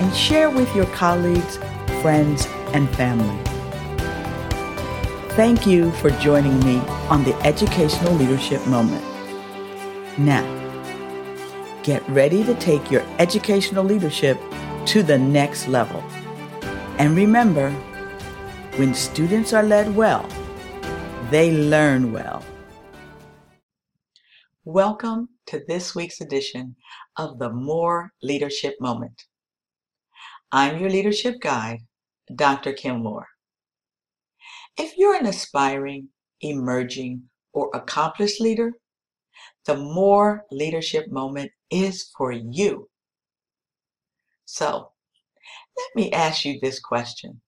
and share with your colleagues, friends, and family. Thank you for joining me on the Educational Leadership Moment. Now, get ready to take your educational leadership to the next level. And remember, when students are led well, they learn well. Welcome to this week's edition of the MOORE Leadership Moment. I'm your leadership guide, Dr. Kim Moore. If you're an aspiring, emerging, or accomplished leader, the MOORE Leadership Moment is for you. So, let me ask you this question.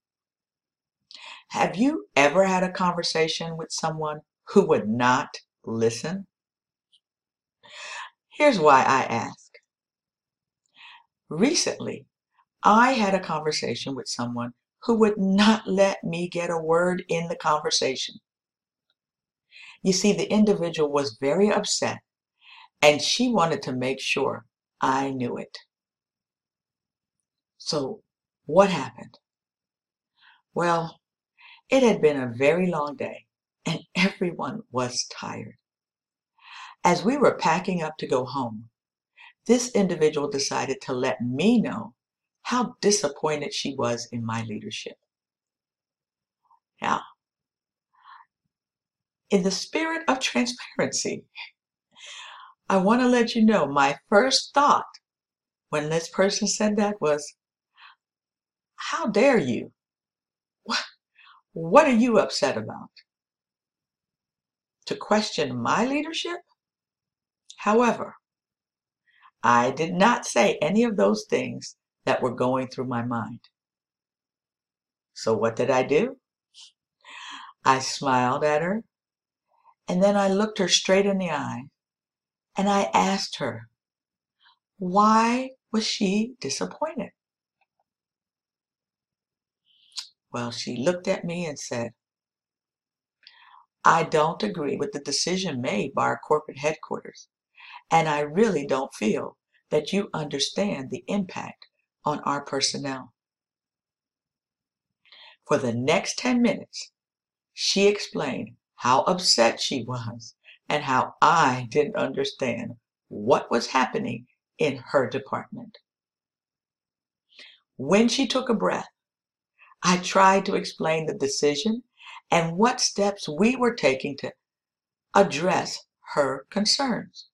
Have you ever had a conversation with someone who would not listen? Here's why I ask. Recently, I had a conversation with someone who would not let me get a word in the conversation. You see, the individual was very upset and she wanted to make sure I knew it. So, what happened? Well, it had been a very long day and everyone was tired. As we were packing up to go home, this individual decided to let me know how disappointed she was in my leadership. Now, in the spirit of transparency, I want to let you know my first thought when this person said that was, How dare you? What, what are you upset about? To question my leadership? However, I did not say any of those things that were going through my mind. So what did I do? I smiled at her and then I looked her straight in the eye and I asked her, why was she disappointed? Well, she looked at me and said, I don't agree with the decision made by our corporate headquarters, and I really don't feel that you understand the impact on our personnel. For the next 10 minutes, she explained how upset she was and how I didn't understand what was happening in her department. When she took a breath, I tried to explain the decision and what steps we were taking to address her concerns.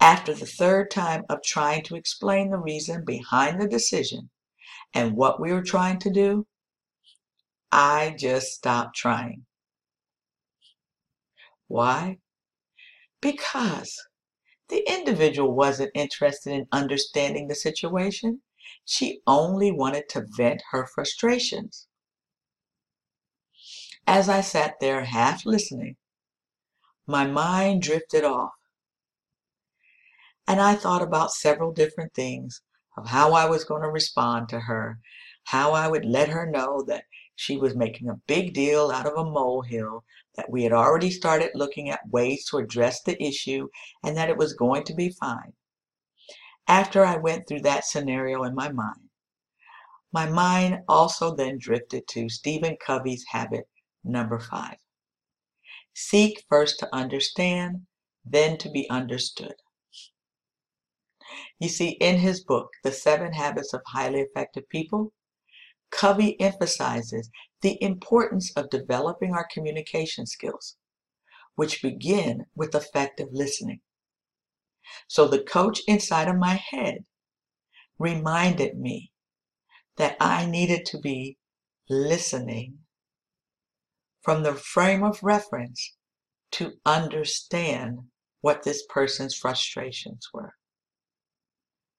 After the third time of trying to explain the reason behind the decision and what we were trying to do, I just stopped trying. Why? Because the individual wasn't interested in understanding the situation. She only wanted to vent her frustrations. As I sat there half listening, my mind drifted off and I thought about several different things of how I was going to respond to her, how I would let her know that she was making a big deal out of a molehill, that we had already started looking at ways to address the issue, and that it was going to be fine. After I went through that scenario in my mind, my mind also then drifted to Stephen Covey's habit number five. Seek first to understand, then to be understood. You see, in his book, The Seven Habits of Highly Effective People, Covey emphasizes the importance of developing our communication skills, which begin with effective listening. So the coach inside of my head reminded me that I needed to be listening from the frame of reference to understand what this person's frustrations were.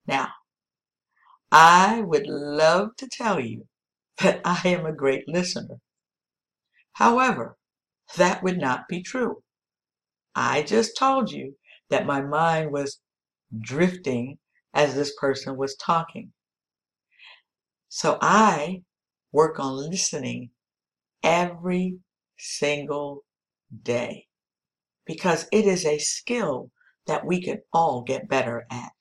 Now, I would love to tell you that I am a great listener. However, that would not be true. I just told you that my mind was drifting as this person was talking. So I work on listening every single day because it is a skill that we can all get better at.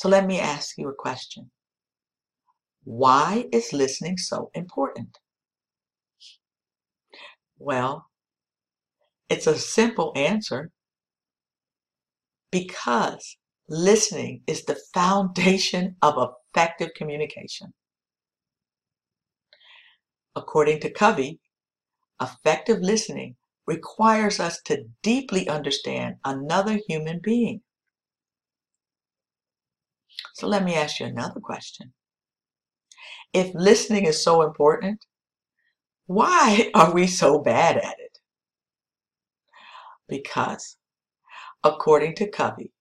So let me ask you a question. Why is listening so important? Well, it's a simple answer because listening is the foundation of effective communication. According to Covey, effective listening requires us to deeply understand another human being. So let me ask you another question. If listening is so important, why are we so bad at it? Because, according to Covey,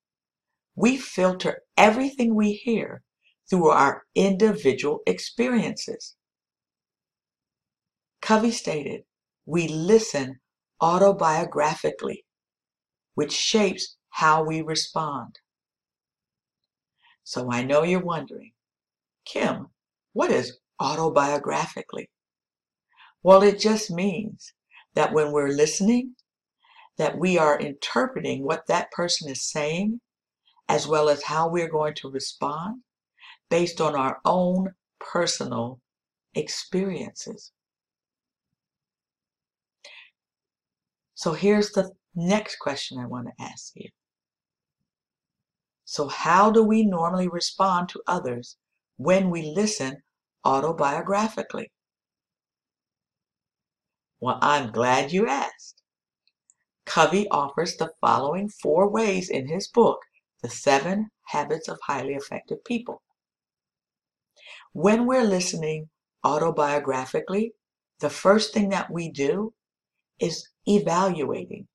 we filter everything we hear through our individual experiences. Covey stated, we listen autobiographically, which shapes how we respond. So I know you're wondering, Kim, what is autobiographically? Well, it just means that when we're listening, that we are interpreting what that person is saying, as well as how we're going to respond based on our own personal experiences. So here's the next question I want to ask you. So, how do we normally respond to others when we listen autobiographically? Well, I'm glad you asked. Covey offers the following four ways in his book, The Seven Habits of Highly Effective People. When we're listening autobiographically, the first thing that we do is evaluating.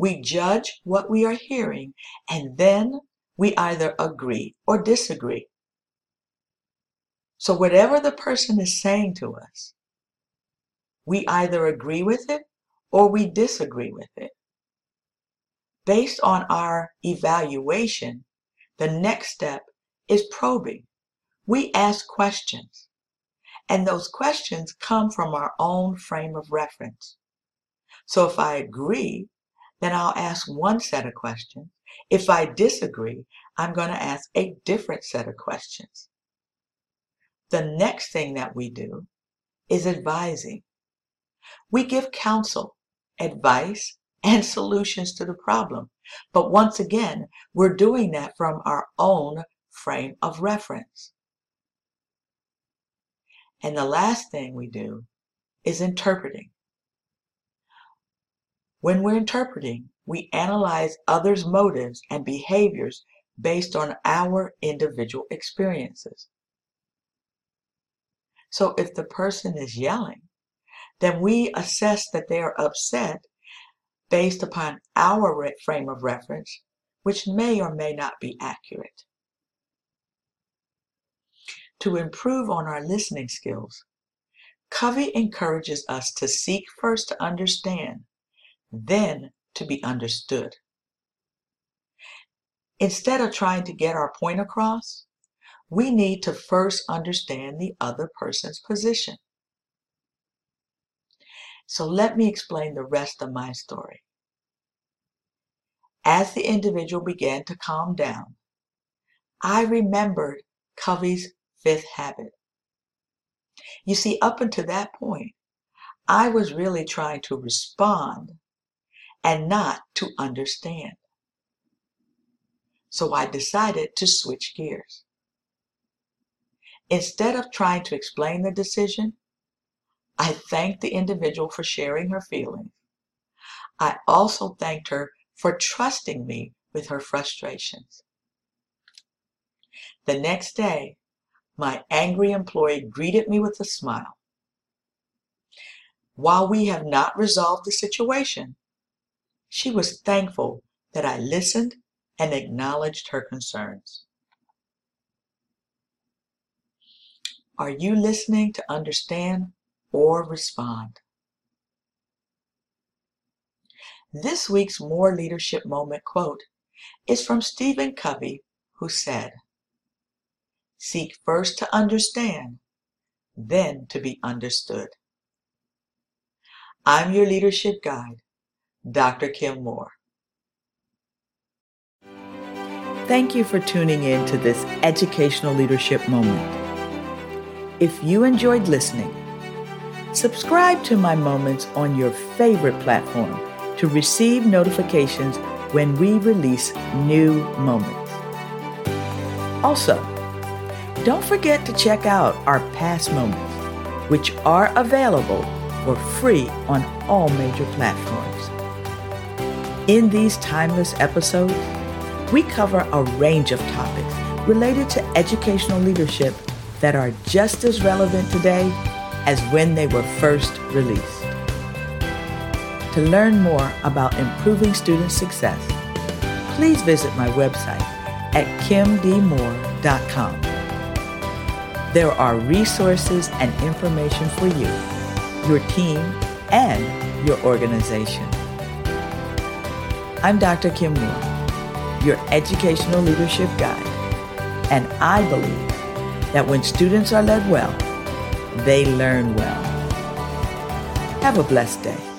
We judge what we are hearing and then we either agree or disagree. So, whatever the person is saying to us, we either agree with it or we disagree with it. Based on our evaluation, the next step is probing. We ask questions, and those questions come from our own frame of reference. So if I agree, then I'll ask one set of questions. If I disagree, I'm going to ask a different set of questions. The next thing that we do is advising. We give counsel, advice, and solutions to the problem. But once again, we're doing that from our own frame of reference. And the last thing we do is interpreting. When we're interpreting, we analyze others' motives and behaviors based on our individual experiences. So if the person is yelling, then we assess that they are upset based upon our frame of reference, which may or may not be accurate. To improve on our listening skills, Covey encourages us to seek first to understand then to be understood. Instead of trying to get our point across, we need to first understand the other person's position. So let me explain the rest of my story. As the individual began to calm down, I remembered Covey's fifth habit. You see, up until that point, I was really trying to respond and not to understand. so I decided to switch gears. Instead of trying to explain the decision, I thanked the individual for sharing her feelings. I also thanked her for trusting me with her frustrations. The next day, my angry employee greeted me with a smile. While we have not resolved the situation, she was thankful that I listened and acknowledged her concerns. Are you listening to understand or respond? This week's MOORE Leadership Moment quote is from Stephen Covey, who said, Seek first to understand, then to be understood. I'm your leadership guide, Dr. Kim Moore. Thank you for tuning in to this educational leadership moment. If you enjoyed listening, subscribe to my moments on your favorite platform to receive notifications when we release new moments. Also, don't forget to check out our past moments, which are available for free on all major platforms. In these timeless episodes, we cover a range of topics related to educational leadership that are just as relevant today as when they were first released. To learn more about improving student success, please visit my website at kimdmoore.com. There are resources and information for you your team, and your organization. I'm Dr. Kim Moore, your educational leadership guide, and I believe that when students are led well, they learn well. Have a blessed day.